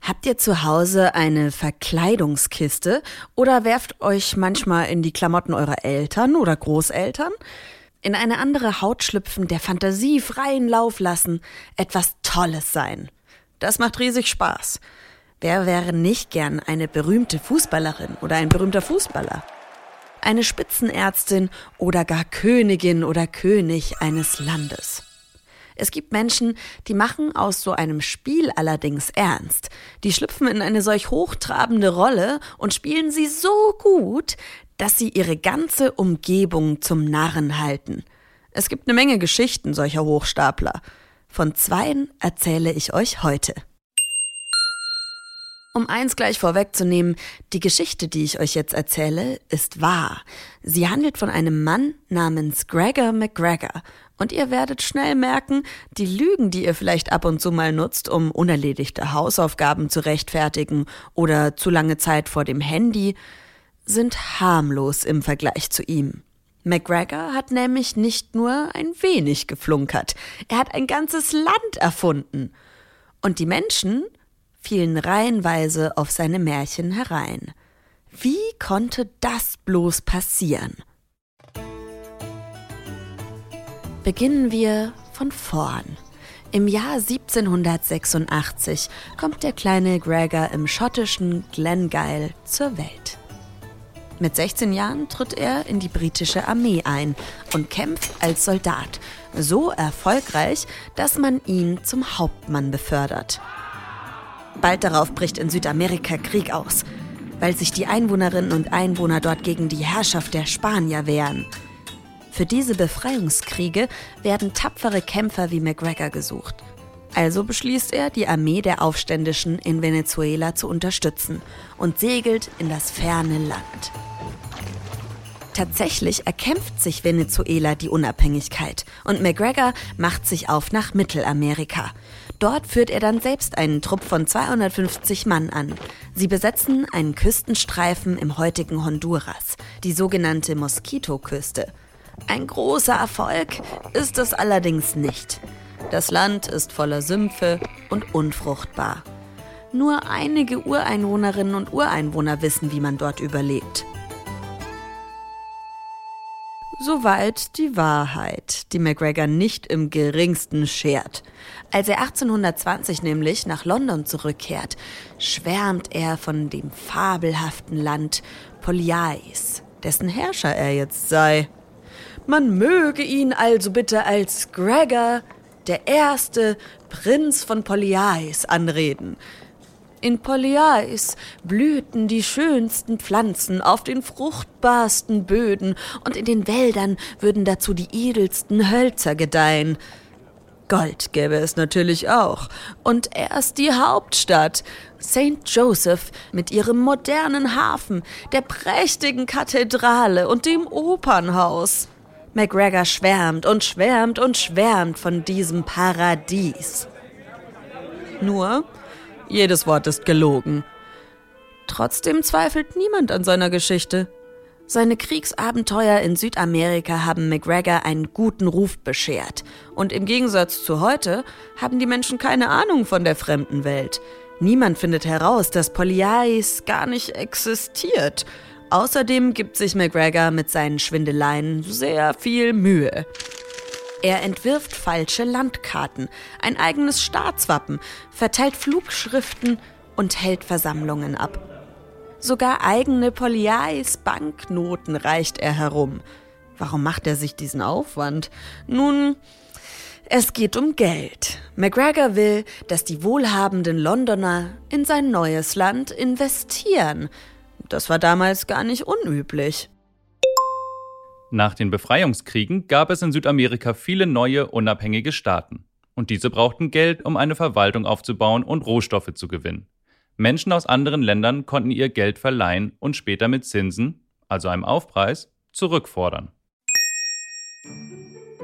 Habt ihr zu Hause eine Verkleidungskiste oder werft euch manchmal in die Klamotten eurer Eltern oder Großeltern? In eine andere Haut schlüpfen, der Fantasie freien Lauf lassen, etwas Tolles sein. Das macht riesig Spaß. Wer wäre nicht gern eine berühmte Fußballerin oder ein berühmter Fußballer? Eine Spitzenärztin oder gar Königin oder König eines Landes. Es gibt Menschen, die machen aus so einem Spiel allerdings ernst. Die schlüpfen in eine solch hochtrabende Rolle und spielen sie so gut, dass sie ihre ganze Umgebung zum Narren halten. Es gibt eine Menge Geschichten solcher Hochstapler. Von zweien erzähle ich euch heute. Um eins gleich vorwegzunehmen, die Geschichte, die ich euch jetzt erzähle, ist wahr. Sie handelt von einem Mann namens Gregor McGregor. Und ihr werdet schnell merken, die Lügen, die ihr vielleicht ab und zu mal nutzt, um unerledigte Hausaufgaben zu rechtfertigen oder zu lange Zeit vor dem Handy, sind harmlos im Vergleich zu ihm. McGregor hat nämlich nicht nur ein wenig geflunkert, er hat ein ganzes Land erfunden. Und die Menschen fielen reihenweise auf seine Märchen herein. Wie konnte das bloß passieren? Beginnen wir von vorn. Im Jahr 1786 kommt der kleine Gregor im schottischen Glengyle zur Welt. Mit 16 Jahren tritt er in die britische Armee ein und kämpft als Soldat, so erfolgreich, dass man ihn zum Hauptmann befördert. Bald darauf bricht in Südamerika Krieg aus, weil sich die Einwohnerinnen und Einwohner dort gegen die Herrschaft der Spanier wehren. Für diese Befreiungskriege werden tapfere Kämpfer wie McGregor gesucht. Also beschließt er, die Armee der Aufständischen in Venezuela zu unterstützen und segelt in das ferne Land. Tatsächlich erkämpft sich Venezuela die Unabhängigkeit und McGregor macht sich auf nach Mittelamerika. Dort führt er dann selbst einen Trupp von 250 Mann an. Sie besetzen einen Küstenstreifen im heutigen Honduras, die sogenannte Moskitoküste. Ein großer Erfolg ist es allerdings nicht. Das Land ist voller Sümpfe und unfruchtbar. Nur einige Ureinwohnerinnen und Ureinwohner wissen, wie man dort überlebt. Soweit die Wahrheit, die McGregor nicht im geringsten schert. Als er 1820 nämlich nach London zurückkehrt, schwärmt er von dem fabelhaften Land Polyais, dessen Herrscher er jetzt sei. Man möge ihn also bitte als Gregor, der erste Prinz von Polyais, anreden, in Polyais blühten die schönsten Pflanzen auf den fruchtbarsten Böden, und in den Wäldern würden dazu die edelsten Hölzer gedeihen. Gold gäbe es natürlich auch, und erst die Hauptstadt, St. Joseph mit ihrem modernen Hafen, der prächtigen Kathedrale und dem Opernhaus. McGregor schwärmt und schwärmt und schwärmt von diesem Paradies. Nur jedes Wort ist gelogen. Trotzdem zweifelt niemand an seiner Geschichte. Seine Kriegsabenteuer in Südamerika haben McGregor einen guten Ruf beschert. Und im Gegensatz zu heute haben die Menschen keine Ahnung von der fremden Welt. Niemand findet heraus, dass Polyais gar nicht existiert. Außerdem gibt sich McGregor mit seinen Schwindeleien sehr viel Mühe. Er entwirft falsche Landkarten, ein eigenes Staatswappen, verteilt Flugschriften und hält Versammlungen ab. Sogar eigene Polyais Banknoten reicht er herum. Warum macht er sich diesen Aufwand? Nun, es geht um Geld. McGregor will, dass die wohlhabenden Londoner in sein neues Land investieren. Das war damals gar nicht unüblich. Nach den Befreiungskriegen gab es in Südamerika viele neue unabhängige Staaten. Und diese brauchten Geld, um eine Verwaltung aufzubauen und Rohstoffe zu gewinnen. Menschen aus anderen Ländern konnten ihr Geld verleihen und später mit Zinsen, also einem Aufpreis, zurückfordern.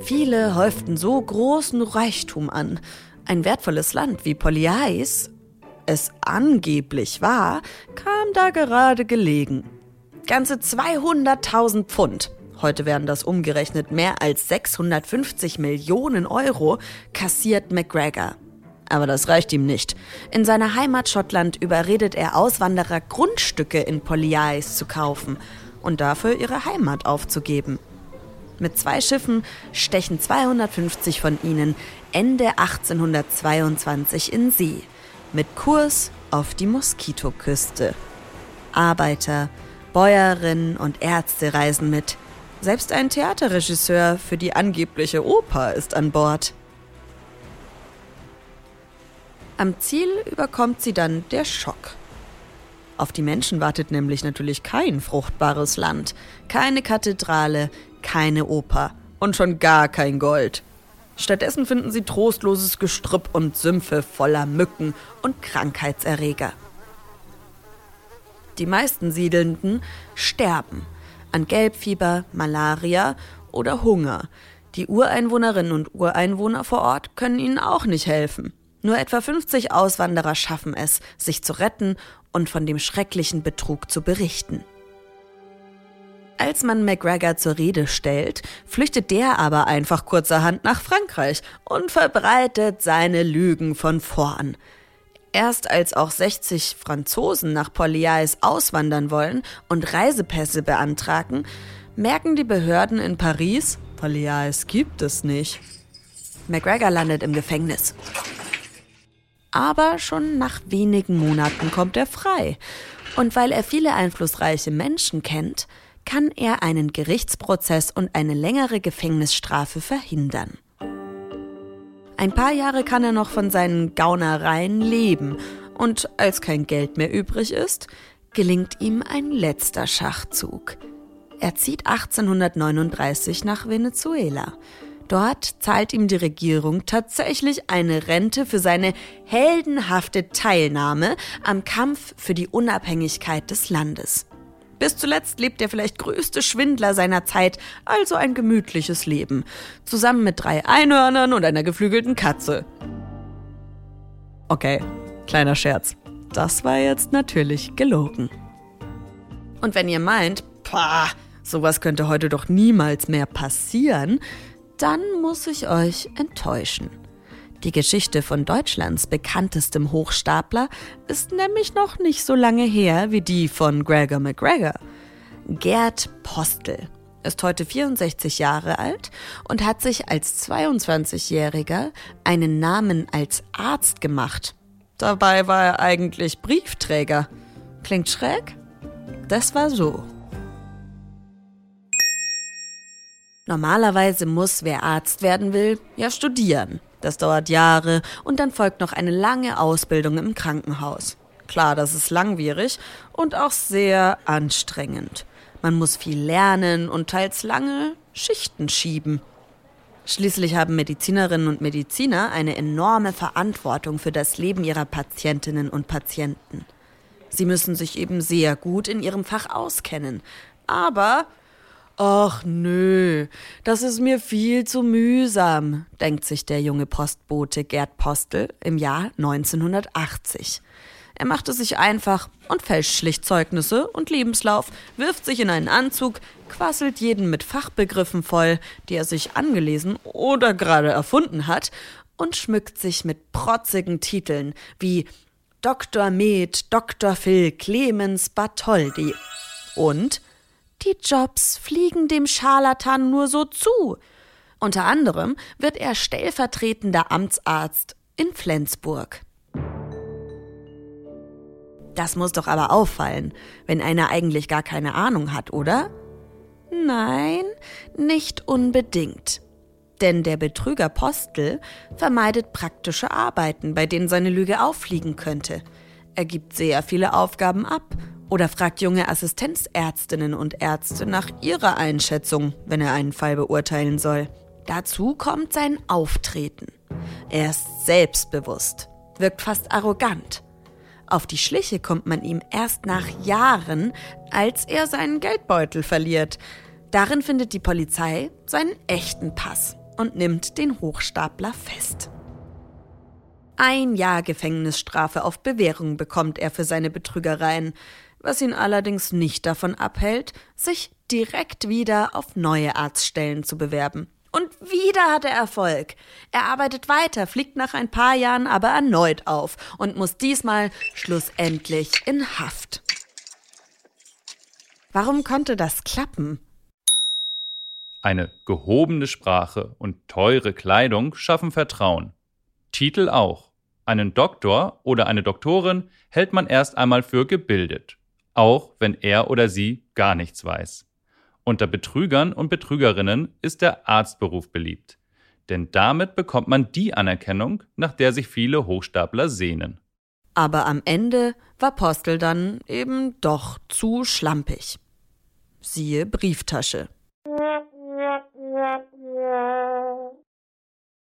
Viele häuften so großen Reichtum an. Ein wertvolles Land wie Polyais, es angeblich war, kam da gerade gelegen. Ganze 200.000 Pfund, heute werden das umgerechnet mehr als 650 Millionen Euro, kassiert McGregor. Aber das reicht ihm nicht. In seiner Heimat Schottland überredet er Auswanderer, Grundstücke in Polyais zu kaufen und dafür ihre Heimat aufzugeben. Mit zwei Schiffen stechen 250 von ihnen Ende 1822 in See, mit Kurs auf die Moskitoküste. Arbeiter, Bäuerinnen und Ärzte reisen mit. Selbst ein Theaterregisseur für die angebliche Oper ist an Bord. Am Ziel überkommt sie dann der Schock. Auf die Menschen wartet nämlich natürlich kein fruchtbares Land, keine Kathedrale, keine Oper und schon gar kein Gold. Stattdessen finden sie trostloses Gestrüpp und Sümpfe voller Mücken und Krankheitserreger. Die meisten Siedelnden sterben an Gelbfieber, Malaria oder Hunger. Die Ureinwohnerinnen und Ureinwohner vor Ort können ihnen auch nicht helfen. Nur etwa 50 Auswanderer schaffen es, sich zu retten und von dem schrecklichen Betrug zu berichten. Als man McGregor zur Rede stellt, flüchtet der aber einfach kurzerhand nach Frankreich und verbreitet seine Lügen von vorn. Erst als auch 60 Franzosen nach Polyais auswandern wollen und Reisepässe beantragen, merken die Behörden in Paris, Polyais gibt es nicht. McGregor landet im Gefängnis aber schon nach wenigen Monaten kommt er frei. Und weil er viele einflussreiche Menschen kennt, kann er einen Gerichtsprozess und eine längere Gefängnisstrafe verhindern. Ein paar Jahre kann er noch von seinen Gaunereien leben und als kein Geld mehr übrig ist, gelingt ihm ein letzter Schachzug. Er zieht 1839 nach Venezuela. Dort zahlt ihm die Regierung tatsächlich eine Rente für seine heldenhafte Teilnahme am Kampf für die Unabhängigkeit des Landes. Bis zuletzt lebt der vielleicht größte Schwindler seiner Zeit, also ein gemütliches Leben, zusammen mit drei Einhörnern und einer geflügelten Katze. Okay, kleiner Scherz. Das war jetzt natürlich gelogen. Und wenn ihr meint, pah, sowas könnte heute doch niemals mehr passieren, dann muss ich euch enttäuschen. Die Geschichte von Deutschlands bekanntestem Hochstapler ist nämlich noch nicht so lange her wie die von Gregor McGregor. Gerd Postel ist heute 64 Jahre alt und hat sich als 22-Jähriger einen Namen als Arzt gemacht. Dabei war er eigentlich Briefträger. Klingt schräg? Das war so. Normalerweise muss, wer Arzt werden will, ja studieren. Das dauert Jahre und dann folgt noch eine lange Ausbildung im Krankenhaus. Klar, das ist langwierig und auch sehr anstrengend. Man muss viel lernen und teils lange Schichten schieben. Schließlich haben Medizinerinnen und Mediziner eine enorme Verantwortung für das Leben ihrer Patientinnen und Patienten. Sie müssen sich eben sehr gut in ihrem Fach auskennen. Aber Ach nö, das ist mir viel zu mühsam, denkt sich der junge Postbote Gerd Postel im Jahr 1980. Er machte sich einfach und fälscht schlicht Zeugnisse und Lebenslauf, wirft sich in einen Anzug, quasselt jeden mit Fachbegriffen voll, die er sich angelesen oder gerade erfunden hat, und schmückt sich mit protzigen Titeln wie Dr. Med, Dr. Phil Clemens Bartholdi und die Jobs fliegen dem Scharlatan nur so zu. Unter anderem wird er stellvertretender Amtsarzt in Flensburg. Das muss doch aber auffallen, wenn einer eigentlich gar keine Ahnung hat, oder? Nein, nicht unbedingt. Denn der Betrüger Postel vermeidet praktische Arbeiten, bei denen seine Lüge auffliegen könnte. Er gibt sehr viele Aufgaben ab oder fragt junge Assistenzärztinnen und Ärzte nach ihrer Einschätzung, wenn er einen Fall beurteilen soll. Dazu kommt sein Auftreten. Er ist selbstbewusst, wirkt fast arrogant. Auf die Schliche kommt man ihm erst nach Jahren, als er seinen Geldbeutel verliert. Darin findet die Polizei seinen echten Pass und nimmt den Hochstapler fest. Ein Jahr Gefängnisstrafe auf Bewährung bekommt er für seine Betrügereien, was ihn allerdings nicht davon abhält, sich direkt wieder auf neue Arztstellen zu bewerben. Und wieder hat er Erfolg. Er arbeitet weiter, fliegt nach ein paar Jahren aber erneut auf und muss diesmal schlussendlich in Haft. Warum konnte das klappen? Eine gehobene Sprache und teure Kleidung schaffen Vertrauen. Titel auch. Einen Doktor oder eine Doktorin hält man erst einmal für gebildet, auch wenn er oder sie gar nichts weiß. Unter Betrügern und Betrügerinnen ist der Arztberuf beliebt, denn damit bekommt man die Anerkennung, nach der sich viele Hochstapler sehnen. Aber am Ende war Postel dann eben doch zu schlampig. Siehe Brieftasche.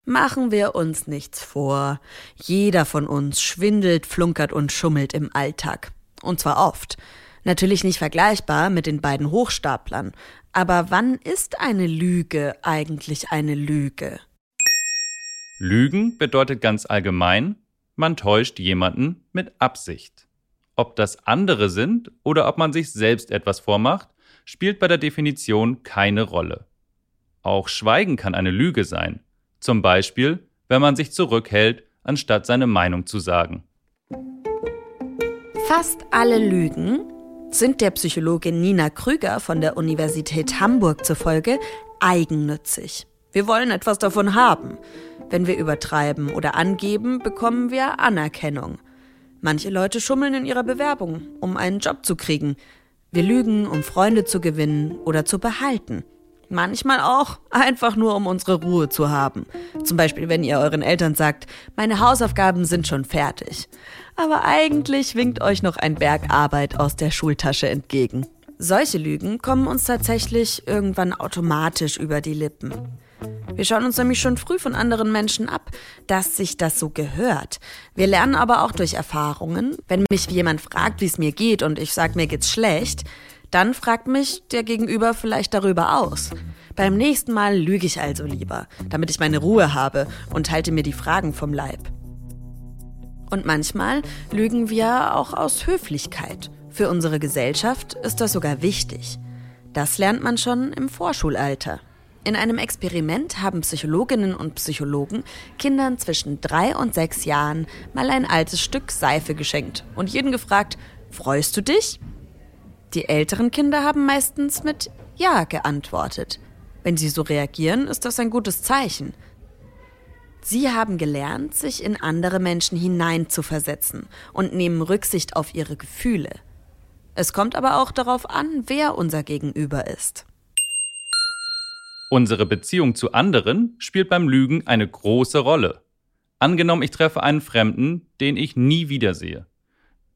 Machen wir uns nichts vor. Jeder von uns schwindelt, flunkert und schummelt im Alltag. Und zwar oft. Natürlich nicht vergleichbar mit den beiden Hochstaplern. Aber wann ist eine Lüge eigentlich eine Lüge? Lügen bedeutet ganz allgemein, man täuscht jemanden mit Absicht. Ob das andere sind oder ob man sich selbst etwas vormacht, spielt bei der Definition keine Rolle. Auch Schweigen kann eine Lüge sein. Zum Beispiel, wenn man sich zurückhält, anstatt seine Meinung zu sagen. Fast alle Lügen sind der Psychologin Nina Krüger von der Universität Hamburg zufolge eigennützig. Wir wollen etwas davon haben. Wenn wir übertreiben oder angeben, bekommen wir Anerkennung. Manche Leute schummeln in ihrer Bewerbung, um einen Job zu kriegen. Wir lügen, um Freunde zu gewinnen oder zu behalten. Manchmal auch einfach nur, um unsere Ruhe zu haben. Zum Beispiel, wenn ihr euren Eltern sagt, meine Hausaufgaben sind schon fertig. Aber eigentlich winkt euch noch ein Berg Arbeit aus der Schultasche entgegen. Solche Lügen kommen uns tatsächlich irgendwann automatisch über die Lippen. Wir schauen uns nämlich schon früh von anderen Menschen ab, dass sich das so gehört. Wir lernen aber auch durch Erfahrungen. Wenn mich jemand fragt, wie es mir geht und ich sage, mir geht's schlecht, dann fragt mich der Gegenüber vielleicht darüber aus. Beim nächsten Mal lüge ich also lieber, damit ich meine Ruhe habe und halte mir die Fragen vom Leib. Und manchmal lügen wir auch aus Höflichkeit. Für unsere Gesellschaft ist das sogar wichtig. Das lernt man schon im Vorschulalter. In einem Experiment haben Psychologinnen und Psychologen Kindern zwischen drei und sechs Jahren mal ein altes Stück Seife geschenkt und jeden gefragt, freust du dich? Die älteren Kinder haben meistens mit Ja geantwortet. Wenn sie so reagieren, ist das ein gutes Zeichen. Sie haben gelernt, sich in andere Menschen hineinzuversetzen und nehmen Rücksicht auf ihre Gefühle. Es kommt aber auch darauf an, wer unser Gegenüber ist. Unsere Beziehung zu anderen spielt beim Lügen eine große Rolle. Angenommen, ich treffe einen Fremden, den ich nie wiedersehe.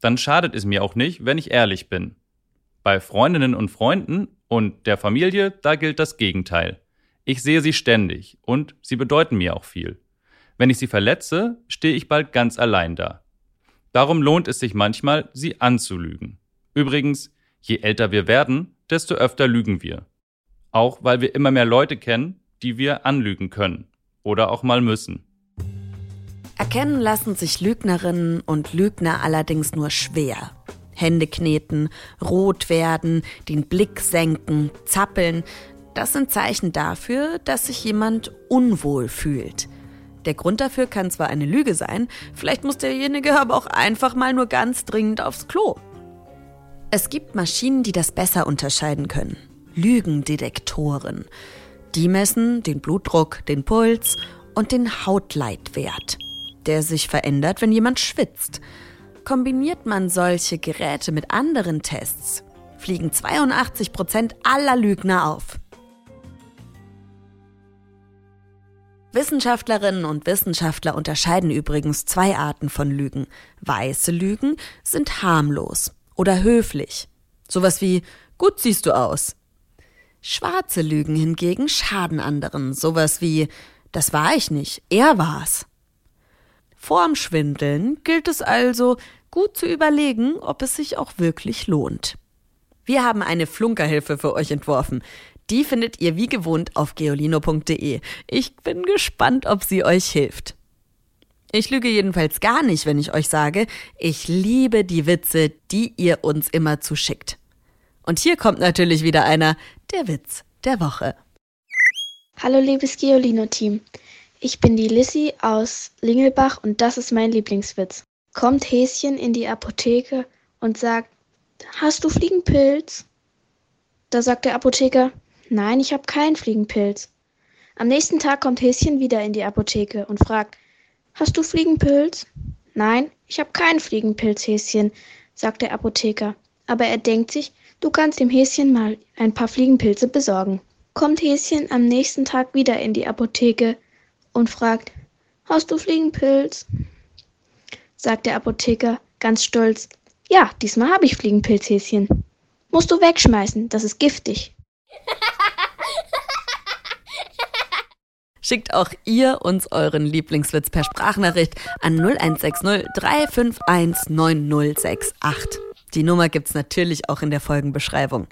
Dann schadet es mir auch nicht, wenn ich ehrlich bin. Bei Freundinnen und Freunden und der Familie, da gilt das Gegenteil. Ich sehe sie ständig und sie bedeuten mir auch viel. Wenn ich sie verletze, stehe ich bald ganz allein da. Darum lohnt es sich manchmal, sie anzulügen. Übrigens, je älter wir werden, desto öfter lügen wir. Auch weil wir immer mehr Leute kennen, die wir anlügen können oder auch mal müssen. Erkennen lassen sich Lügnerinnen und Lügner allerdings nur schwer. Hände kneten, rot werden, den Blick senken, zappeln. Das sind Zeichen dafür, dass sich jemand unwohl fühlt. Der Grund dafür kann zwar eine Lüge sein, vielleicht muss derjenige aber auch einfach mal nur ganz dringend aufs Klo. Es gibt Maschinen, die das besser unterscheiden können. Lügendetektoren. Die messen den Blutdruck, den Puls und den Hautleitwert, der sich verändert, wenn jemand schwitzt. Kombiniert man solche Geräte mit anderen Tests, fliegen 82 Prozent aller Lügner auf. Wissenschaftlerinnen und Wissenschaftler unterscheiden übrigens zwei Arten von Lügen. Weiße Lügen sind harmlos oder höflich. Sowas wie gut siehst du aus. Schwarze Lügen hingegen schaden anderen. Sowas wie das war ich nicht, er war's. Vorm Schwindeln gilt es also, gut zu überlegen, ob es sich auch wirklich lohnt. Wir haben eine Flunkerhilfe für euch entworfen. Die findet ihr wie gewohnt auf geolino.de. Ich bin gespannt, ob sie euch hilft. Ich lüge jedenfalls gar nicht, wenn ich euch sage, ich liebe die Witze, die ihr uns immer zuschickt. Und hier kommt natürlich wieder einer, der Witz der Woche. Hallo liebes Geolino-Team. Ich bin die Lissy aus Lingelbach und das ist mein Lieblingswitz. Kommt Häschen in die Apotheke und sagt, hast du Fliegenpilz? Da sagt der Apotheker, nein, ich habe keinen Fliegenpilz. Am nächsten Tag kommt Häschen wieder in die Apotheke und fragt, Hast du Fliegenpilz? Nein, ich habe keinen Fliegenpilz, Häschen, sagt der Apotheker. Aber er denkt sich, du kannst dem Häschen mal ein paar Fliegenpilze besorgen. Kommt Häschen am nächsten Tag wieder in die Apotheke und fragt, Hast du Fliegenpilz? sagt der Apotheker ganz stolz. Ja, diesmal habe ich Fliegenpilz, Häschen. Musst du wegschmeißen, das ist giftig. Schickt auch ihr uns euren Lieblingswitz per Sprachnachricht an 0160 351 9068. Die Nummer gibt's natürlich auch in der Folgenbeschreibung.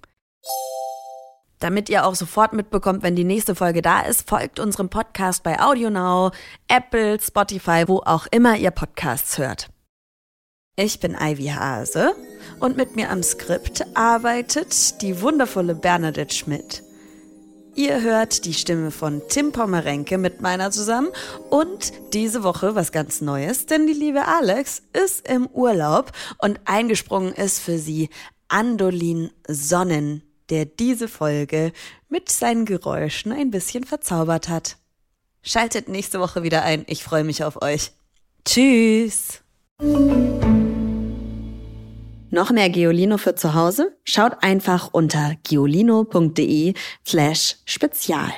Damit ihr auch sofort mitbekommt, wenn die nächste Folge da ist, folgt unserem Podcast bei AudioNow, Apple, Spotify, wo auch immer ihr Podcasts hört. Ich bin Ivy Hase und mit mir am Skript arbeitet die wundervolle Bernadette Schmidt. Ihr hört die Stimme von Tim Pommerenke mit meiner zusammen und diese Woche was ganz Neues, denn die liebe Alex ist im Urlaub und eingesprungen ist für sie Andolin Sonnen, der diese Folge mit seinen Geräuschen ein bisschen verzaubert hat. Schaltet nächste Woche wieder ein, ich freue mich auf euch. Tschüss! Noch mehr Geolino für zu Hause? Schaut einfach unter geolino.de slash spezial.